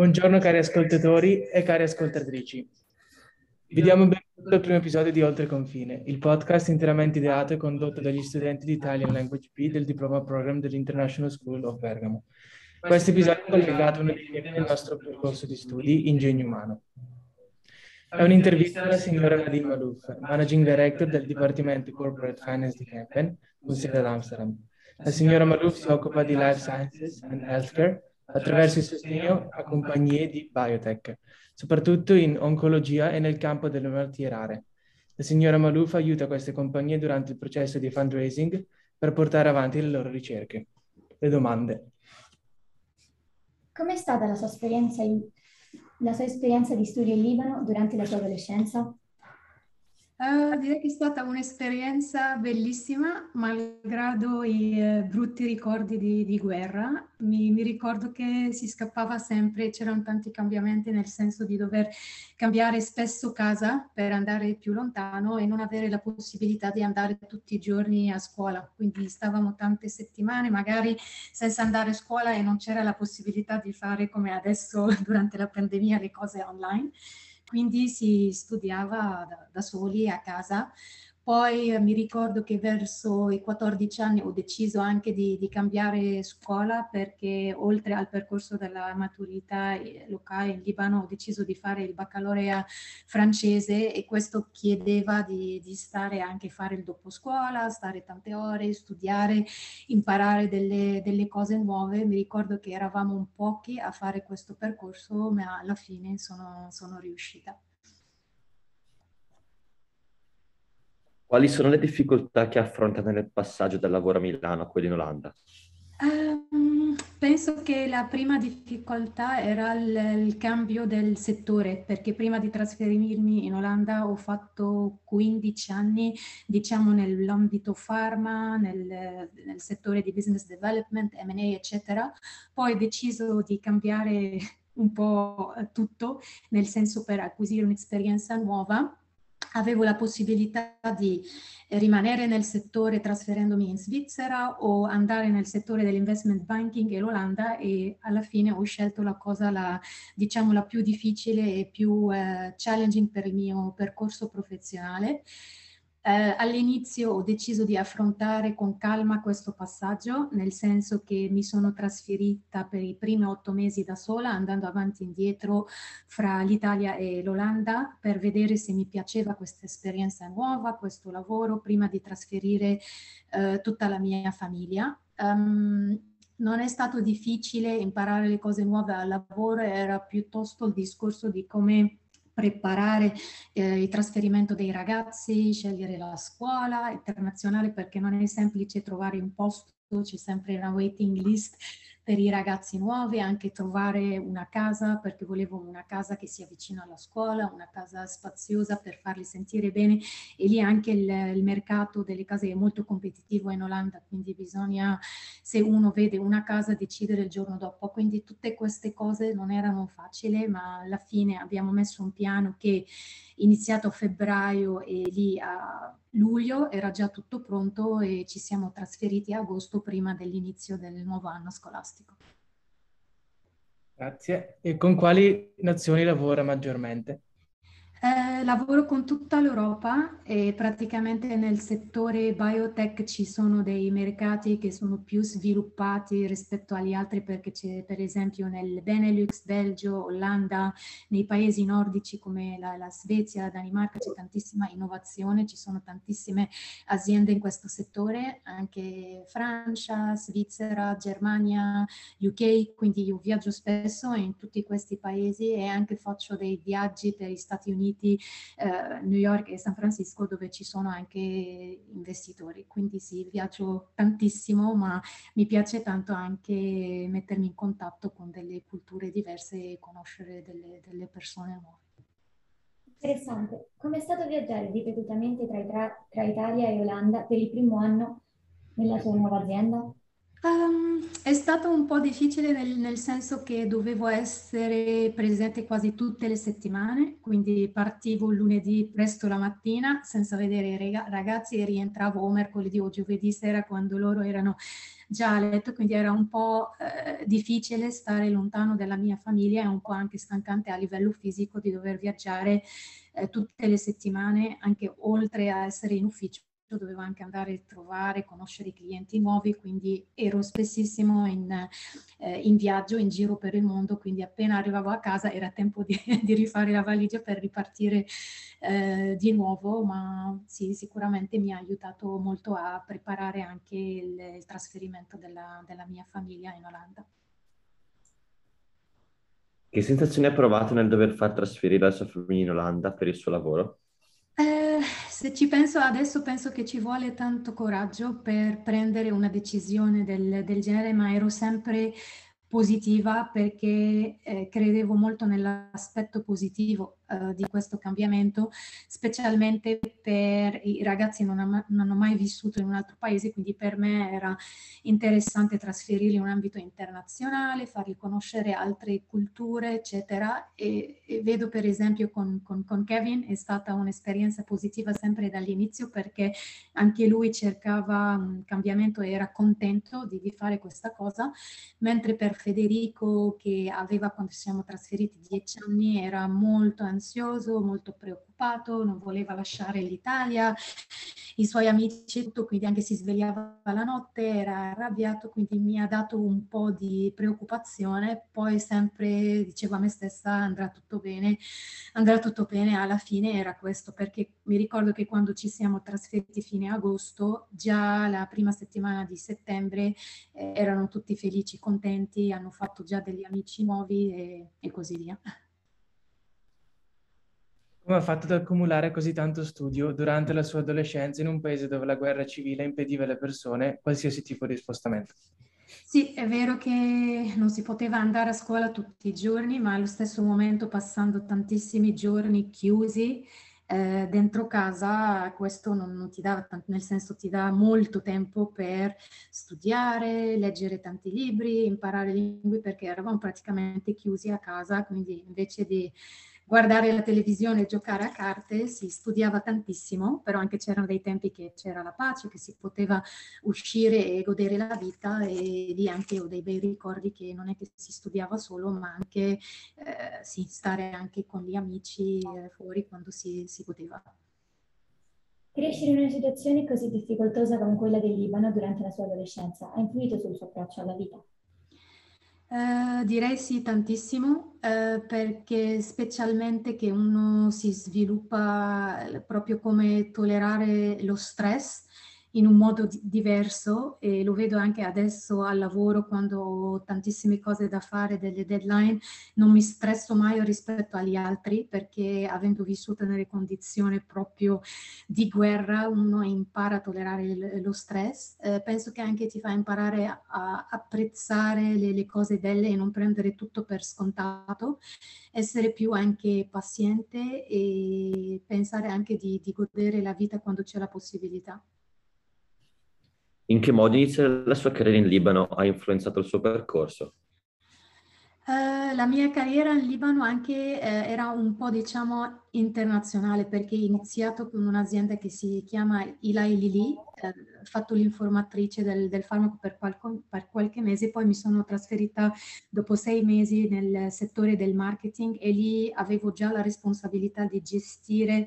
Buongiorno cari ascoltatori e cari ascoltatrici. Vi diamo benvenuto al primo episodio di Oltre Confine, il podcast interamente ideato e condotto dagli studenti di Italian Language B del Diploma Program dell'International School of Bergamo. Questo episodio è collegato a uno dei del nostro percorso di studi, Ingegno Umano. È un'intervista alla signora Nadine Malouf, Managing Director del Dipartimento Corporate Finance di Kempen, con sede ad Amsterdam. La signora Malouf si occupa di Life Sciences and Healthcare attraverso il sostegno a compagnie di biotech, soprattutto in oncologia e nel campo delle malattie rare. La signora Maluf aiuta queste compagnie durante il processo di fundraising per portare avanti le loro ricerche. Le domande. Com'è stata la sua esperienza, in, la sua esperienza di studio in Libano durante la sua adolescenza? Uh, direi che è stata un'esperienza bellissima, malgrado i eh, brutti ricordi di, di guerra. Mi, mi, ricordo che si scappava sempre, c'erano tanti cambiamenti nel senso di dover cambiare spesso casa per andare più lontano e non avere la possibilità di andare tutti i giorni a scuola. Quindi stavamo tante settimane magari senza andare a scuola e non c'era la possibilità di fare come adesso durante la pandemia le cose online quindi si studiava da, da soli a casa. Poi eh, mi ricordo che verso i 14 anni ho deciso anche di, di, cambiare scuola perché oltre al percorso della maturità eh, locale in Libano ho deciso di fare il baccalaurea francese e questo chiedeva di, di stare anche fare il dopo scuola, stare tante ore, studiare, imparare delle, delle cose nuove. Mi ricordo che eravamo un pochi a fare questo percorso, ma alla fine sono, sono riuscita. Quali sono le difficoltà che affrontate nel passaggio dal lavoro a Milano a quello in Olanda? Um, penso che la prima difficoltà era il, il, cambio del settore, perché prima di trasferirmi in Olanda ho fatto 15 anni, diciamo, nell'ambito pharma, nel, nel settore di business development, M&A, eccetera. Poi ho deciso di cambiare un po' tutto, nel senso per acquisire un'esperienza nuova avevo la possibilità di rimanere nel settore trasferendomi in Svizzera o andare nel settore dell'investment banking in Olanda e alla fine ho scelto la cosa la, diciamo, la più difficile e più eh, challenging per il mio percorso professionale. Eh, all'inizio ho deciso di affrontare con calma questo passaggio, nel senso che mi sono trasferita per i primi otto mesi da sola, andando avanti e indietro fra l'Italia e l'Olanda per vedere se mi piaceva questa esperienza nuova, questo lavoro, prima di trasferire eh, tutta la mia famiglia. Um, non è stato difficile imparare le cose nuove al lavoro, era piuttosto il discorso di come preparare eh, il trasferimento dei ragazzi, scegliere la scuola internazionale perché non è semplice trovare un posto, c'è sempre una waiting list per i ragazzi nuovi, anche trovare una casa perché volevo una casa che sia vicino alla scuola, una casa spaziosa per farli sentire bene e lì anche il, il mercato delle case è molto competitivo in Olanda, quindi bisogna, se uno vede una casa, decidere il giorno dopo. Quindi tutte queste cose non erano facili, ma alla fine abbiamo messo un piano che iniziato a febbraio e lì a luglio era già tutto pronto e ci siamo trasferiti a agosto prima dell'inizio del nuovo anno scolastico. Grazie. E con quali nazioni lavora maggiormente? Lavoro con tutta l'Europa e praticamente nel settore biotech ci sono dei mercati che sono più sviluppati rispetto agli altri perché c'è per esempio nel Benelux, Belgio, Olanda, nei paesi nordici come la, la Svezia, la Danimarca c'è tantissima innovazione, ci sono tantissime aziende in questo settore, anche Francia, Svizzera, Germania, UK, quindi io viaggio spesso in tutti questi paesi e anche faccio dei viaggi per gli Stati Uniti, eh, New York e San Francisco dove ci sono anche investitori. Quindi sì, viaggio tantissimo, ma mi piace tanto anche mettermi in contatto con delle culture diverse e conoscere delle, delle persone nuove. Interessante. Come è stato viaggiare ripetutamente tra, tra, Italia e Olanda per il primo anno nella tua nuova azienda? Um, è stato un po' difficile nel, nel, senso che dovevo essere presente quasi tutte le settimane, quindi partivo lunedì presto la mattina senza vedere i ragazzi e rientravo mercoledì o giovedì sera quando loro erano già a letto, quindi era un po' eh, difficile stare lontano dalla mia famiglia e un po' anche stancante a livello fisico di dover viaggiare eh, tutte le settimane, anche oltre a essere in ufficio dovevo anche andare a trovare, conoscere i clienti nuovi, quindi ero spessissimo in, eh, in, viaggio, in giro per il mondo, quindi appena arrivavo a casa era tempo di, di rifare la valigia per ripartire eh, di nuovo, ma sì, sicuramente mi ha aiutato molto a preparare anche il, il trasferimento della, della mia famiglia in Olanda. Che sensazioni ha provato nel dover far trasferire la sua famiglia in Olanda per il suo lavoro? Eh, se ci penso adesso, penso che ci vuole tanto coraggio per prendere una decisione del, del genere, ma ero sempre positiva perché eh, credevo molto nell'aspetto positivo eh, di questo cambiamento, specialmente per i ragazzi che non, non, hanno mai vissuto in un altro paese, quindi per me era interessante trasferirli in un ambito internazionale, farli conoscere altre culture, eccetera. E, e vedo per esempio con, con, con Kevin è stata un'esperienza positiva sempre dall'inizio perché anche lui cercava un cambiamento e era contento di, di fare questa cosa, mentre per Federico che aveva quando siamo trasferiti dieci anni era molto ansioso, molto preoccupato, non voleva lasciare l'Italia, i suoi amici tutto, quindi anche si svegliava la notte, era arrabbiato, quindi mi ha dato un po' di preoccupazione, poi sempre dicevo a me stessa andrà tutto bene, andrà tutto bene, alla fine era questo, perché mi ricordo che quando ci siamo trasferiti fine agosto, già la prima settimana di settembre eh, erano tutti felici, contenti, hanno fatto già degli amici nuovi e, e così via. Come ha fatto ad accumulare così tanto studio durante la sua adolescenza in un paese dove la guerra civile impediva alle persone qualsiasi tipo di spostamento? Sì, è vero che non si poteva andare a scuola tutti i giorni, ma allo stesso momento passando tantissimi giorni chiusi eh, dentro casa, questo non, non, ti dà, nel senso ti dà molto tempo per studiare, leggere tanti libri, imparare lingue, perché eravamo praticamente chiusi a casa, quindi invece di guardare la televisione e giocare a carte, si studiava tantissimo, però anche c'erano dei tempi che c'era la pace, che si poteva uscire e godere la vita e lì anche ho dei bei ricordi che non è che si studiava solo, ma anche eh, sì, stare anche con gli amici eh, fuori quando si, si poteva. Crescere in una situazione così difficoltosa come quella del Libano durante la sua adolescenza ha influito sul suo approccio alla vita? Uh, direi sì, tantissimo, uh, perché specialmente che uno si sviluppa proprio come tollerare lo stress in un modo di- diverso e lo vedo anche adesso al lavoro quando ho tantissime cose da fare, delle deadline, non mi stresso mai rispetto agli altri perché avendo vissuto nelle condizioni proprio di guerra uno impara a tollerare il, lo stress. Eh, penso che anche ti fa imparare a, apprezzare le, le, cose belle e non prendere tutto per scontato, essere più anche paziente e pensare anche di, di godere la vita quando c'è la possibilità. In che modo iniziare la sua carriera in Libano ha influenzato il suo percorso? Uh, la mia carriera in Libano anche uh, era un po' diciamo internazionale perché ho iniziato con un'azienda che si chiama Eli Lilly, ho uh, fatto l'informatrice del, del farmaco per, qualco, per, qualche mese, poi mi sono trasferita dopo sei mesi nel settore del marketing e lì avevo già la responsabilità di gestire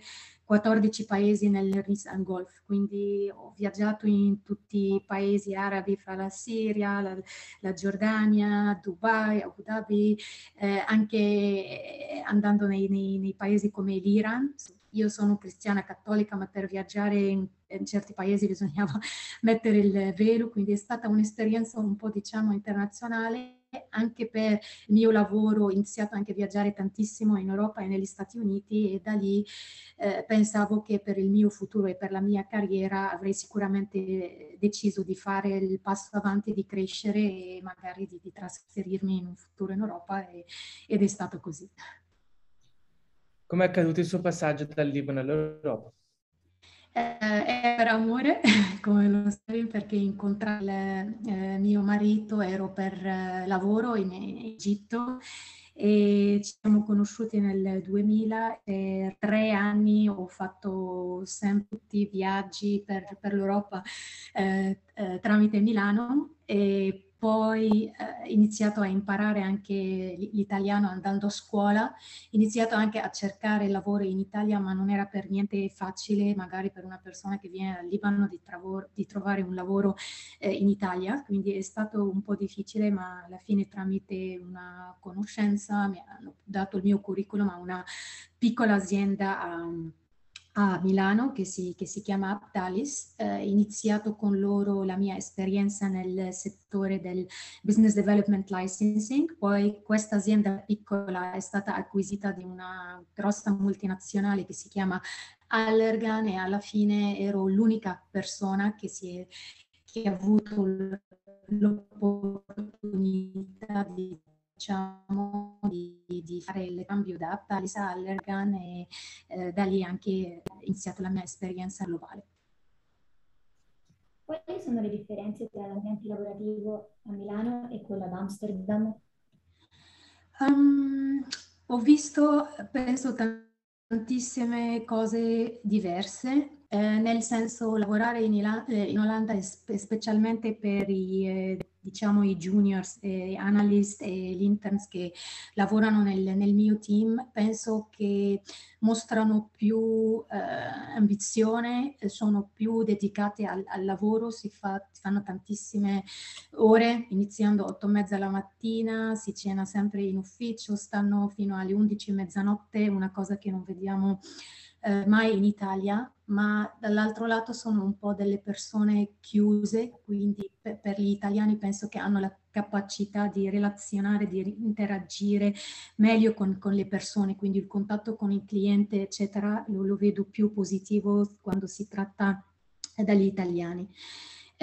14 paesi nel Nissan Golf, quindi ho viaggiato in tutti i paesi arabi, fra la Siria, la, la Giordania, Dubai, Abu Dhabi, eh, anche andando nei, nei, nei paesi come l'Iran. Io sono cristiana cattolica, ma per viaggiare in, in certi paesi bisognava mettere il velo, quindi è stata un'esperienza un po' diciamo internazionale anche per il mio lavoro ho iniziato anche a viaggiare tantissimo in Europa e negli Stati Uniti e da lì eh, pensavo che per il mio futuro e per la mia carriera avrei sicuramente deciso di fare il passo avanti, di crescere e magari di, di trasferirmi in un futuro in Europa e, ed è stato così. Come è accaduto il suo passaggio dal Libano all'Europa? Eh, per amore, come lo sai, perché incontrare eh, mio marito ero per eh, lavoro in, in Egitto e ci siamo conosciuti nel 2000 e tre anni ho fatto sempre tutti i viaggi per, per l'Europa eh, eh, tramite Milano e poi eh, iniziato a imparare anche l'italiano andando a scuola, iniziato anche a cercare lavoro in Italia, ma non era per niente facile, magari per una persona che viene dal Libano, di, di trovare un lavoro eh, in Italia, quindi è stato un po' difficile, ma alla fine tramite una conoscenza mi hanno dato il mio curriculum a una piccola azienda. Um, a Milano che si, che si chiama Aptalis. Eh, iniziato con loro la mia esperienza nel settore del business development licensing, poi questa azienda piccola è stata acquisita da una grossa multinazionale che si chiama Allergan e alla fine ero l'unica persona che, si è, che ha avuto l'opportunità di diciamo, di, di, fare il cambio da Aptalis a Allergan e eh, da lì anche ho iniziato la mia esperienza globale. Quali sono le differenze tra l'ambiente lavorativo a Milano e quello ad Amsterdam? Um, ho visto, penso, tantissime cose diverse, eh, nel senso lavorare in, Ila- eh, in Olanda, specialmente per i eh, diciamo i juniors, eh, analyst e gli interns che lavorano nel, nel, mio team, penso che mostrano più eh, ambizione, sono più dedicati al, al lavoro, si, fa, si, fanno tantissime ore, iniziando 8 e mezza la mattina, si cena sempre in ufficio, stanno fino alle 11 mezzanotte, una cosa che non vediamo eh, mai in Italia, ma dall'altro lato sono un po' delle persone chiuse, quindi per, per, gli italiani penso che hanno la capacità di relazionare, di interagire meglio con, con le persone, quindi il contatto con il cliente, eccetera, lo, lo vedo più positivo quando si tratta dagli italiani.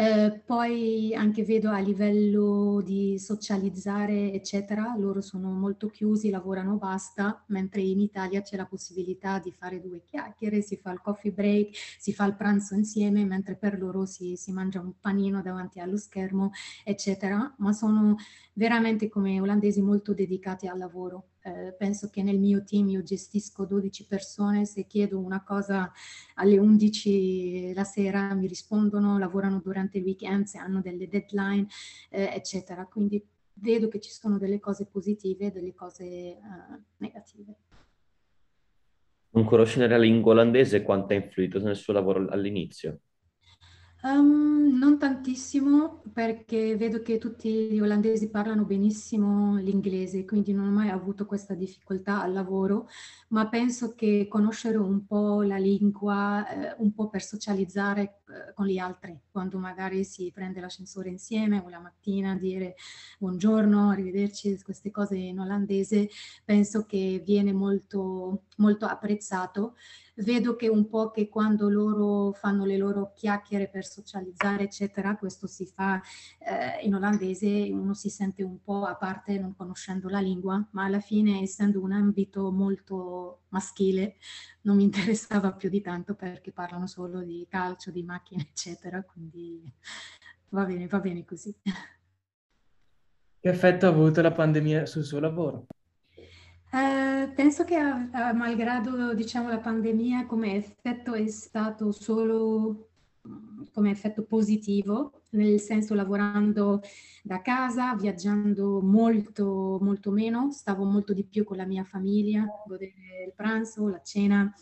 Eh, poi anche vedo a livello di socializzare, eccetera, loro sono molto chiusi, lavorano basta, mentre in Italia c'è la possibilità di fare due chiacchiere, si fa il coffee break, si fa il pranzo insieme, mentre per loro si, si mangia un panino davanti allo schermo, eccetera. Ma sono veramente come olandesi molto dedicati al lavoro. Eh, penso che nel mio team io gestisco 12 persone, se chiedo una cosa alle 11 la sera mi rispondono, lavorano durante il weekend, se hanno delle deadline, eh, eccetera. Quindi vedo che ci sono delle cose positive e delle cose eh, negative. Non conosce la lingua olandese quanto ha influito nel suo lavoro all'inizio? Um, non tantissimo perché vedo che tutti gli olandesi parlano benissimo l'inglese, quindi non ho mai avuto questa difficoltà al lavoro, ma penso che conoscere un po' la lingua, eh, un po' per socializzare eh, con gli altri, quando magari si prende l'ascensore insieme o la mattina dire buongiorno, arrivederci, queste cose in olandese, penso che viene molto, molto apprezzato. Vedo che un po' che quando loro fanno le loro chiacchiere per socializzare, eccetera, questo si fa eh, in olandese, uno si sente un po' a parte non conoscendo la lingua, ma alla fine essendo un ambito molto maschile non mi interessava più di tanto perché parlano solo di calcio, di macchine, eccetera, quindi va bene, va bene così. Che effetto ha avuto la pandemia sul suo lavoro? Eh, penso che a, malgrado diciamo, la pandemia come effetto è stato solo come effetto positivo, nel senso lavorando da casa, viaggiando molto, molto meno, stavo molto di più con la mia famiglia, godere il pranzo, la cena,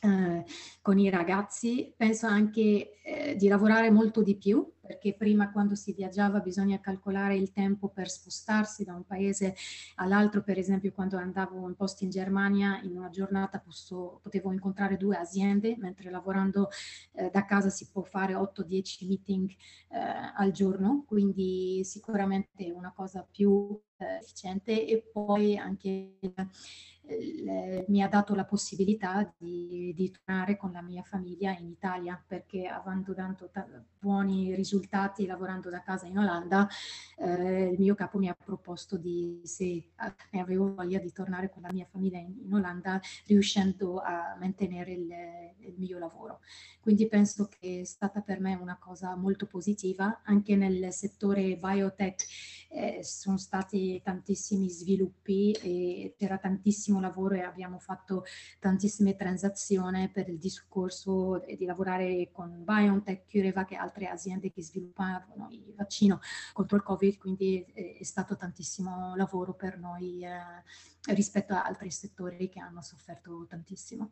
eh, con i ragazzi, penso anche eh, di lavorare molto di più, perché prima quando si viaggiava bisogna calcolare il tempo per spostarsi da un paese all'altro, per esempio quando andavo in posti in Germania in una giornata posso, potevo incontrare due aziende, mentre lavorando eh, da casa si può fare 8-10 meeting eh, al giorno, quindi sicuramente una cosa più efficiente e poi anche mi ha dato la possibilità di, di, tornare con la mia famiglia in Italia perché avendo dato buoni risultati lavorando da casa in Olanda, eh, il mio capo mi ha proposto di se avevo voglia di tornare con la mia famiglia in, in Olanda riuscendo a mantenere il, il, mio lavoro. Quindi penso che è stata per me una cosa molto positiva. Anche nel settore biotech eh, sono stati tantissimi sviluppi e c'era tantissimo lavoro e abbiamo fatto tantissime transazioni per il discorso di lavorare con BioNTech, CureVac e altre aziende che sviluppavano il vaccino contro il Covid, quindi è stato tantissimo lavoro per noi eh, rispetto a altri settori che hanno sofferto tantissimo.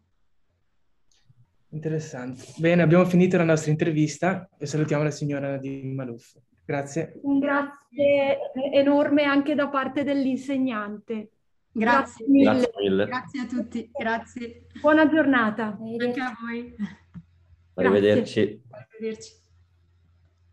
Interessante. Bene, abbiamo finito la nostra intervista e salutiamo la signora Nadine Maluf. Grazie. Un grazie enorme anche da parte dell'insegnante. Grazie, grazie mille. Grazie, mille. grazie a tutti. Grazie. Buona giornata. Anche a voi. Arrivederci. Arrivederci.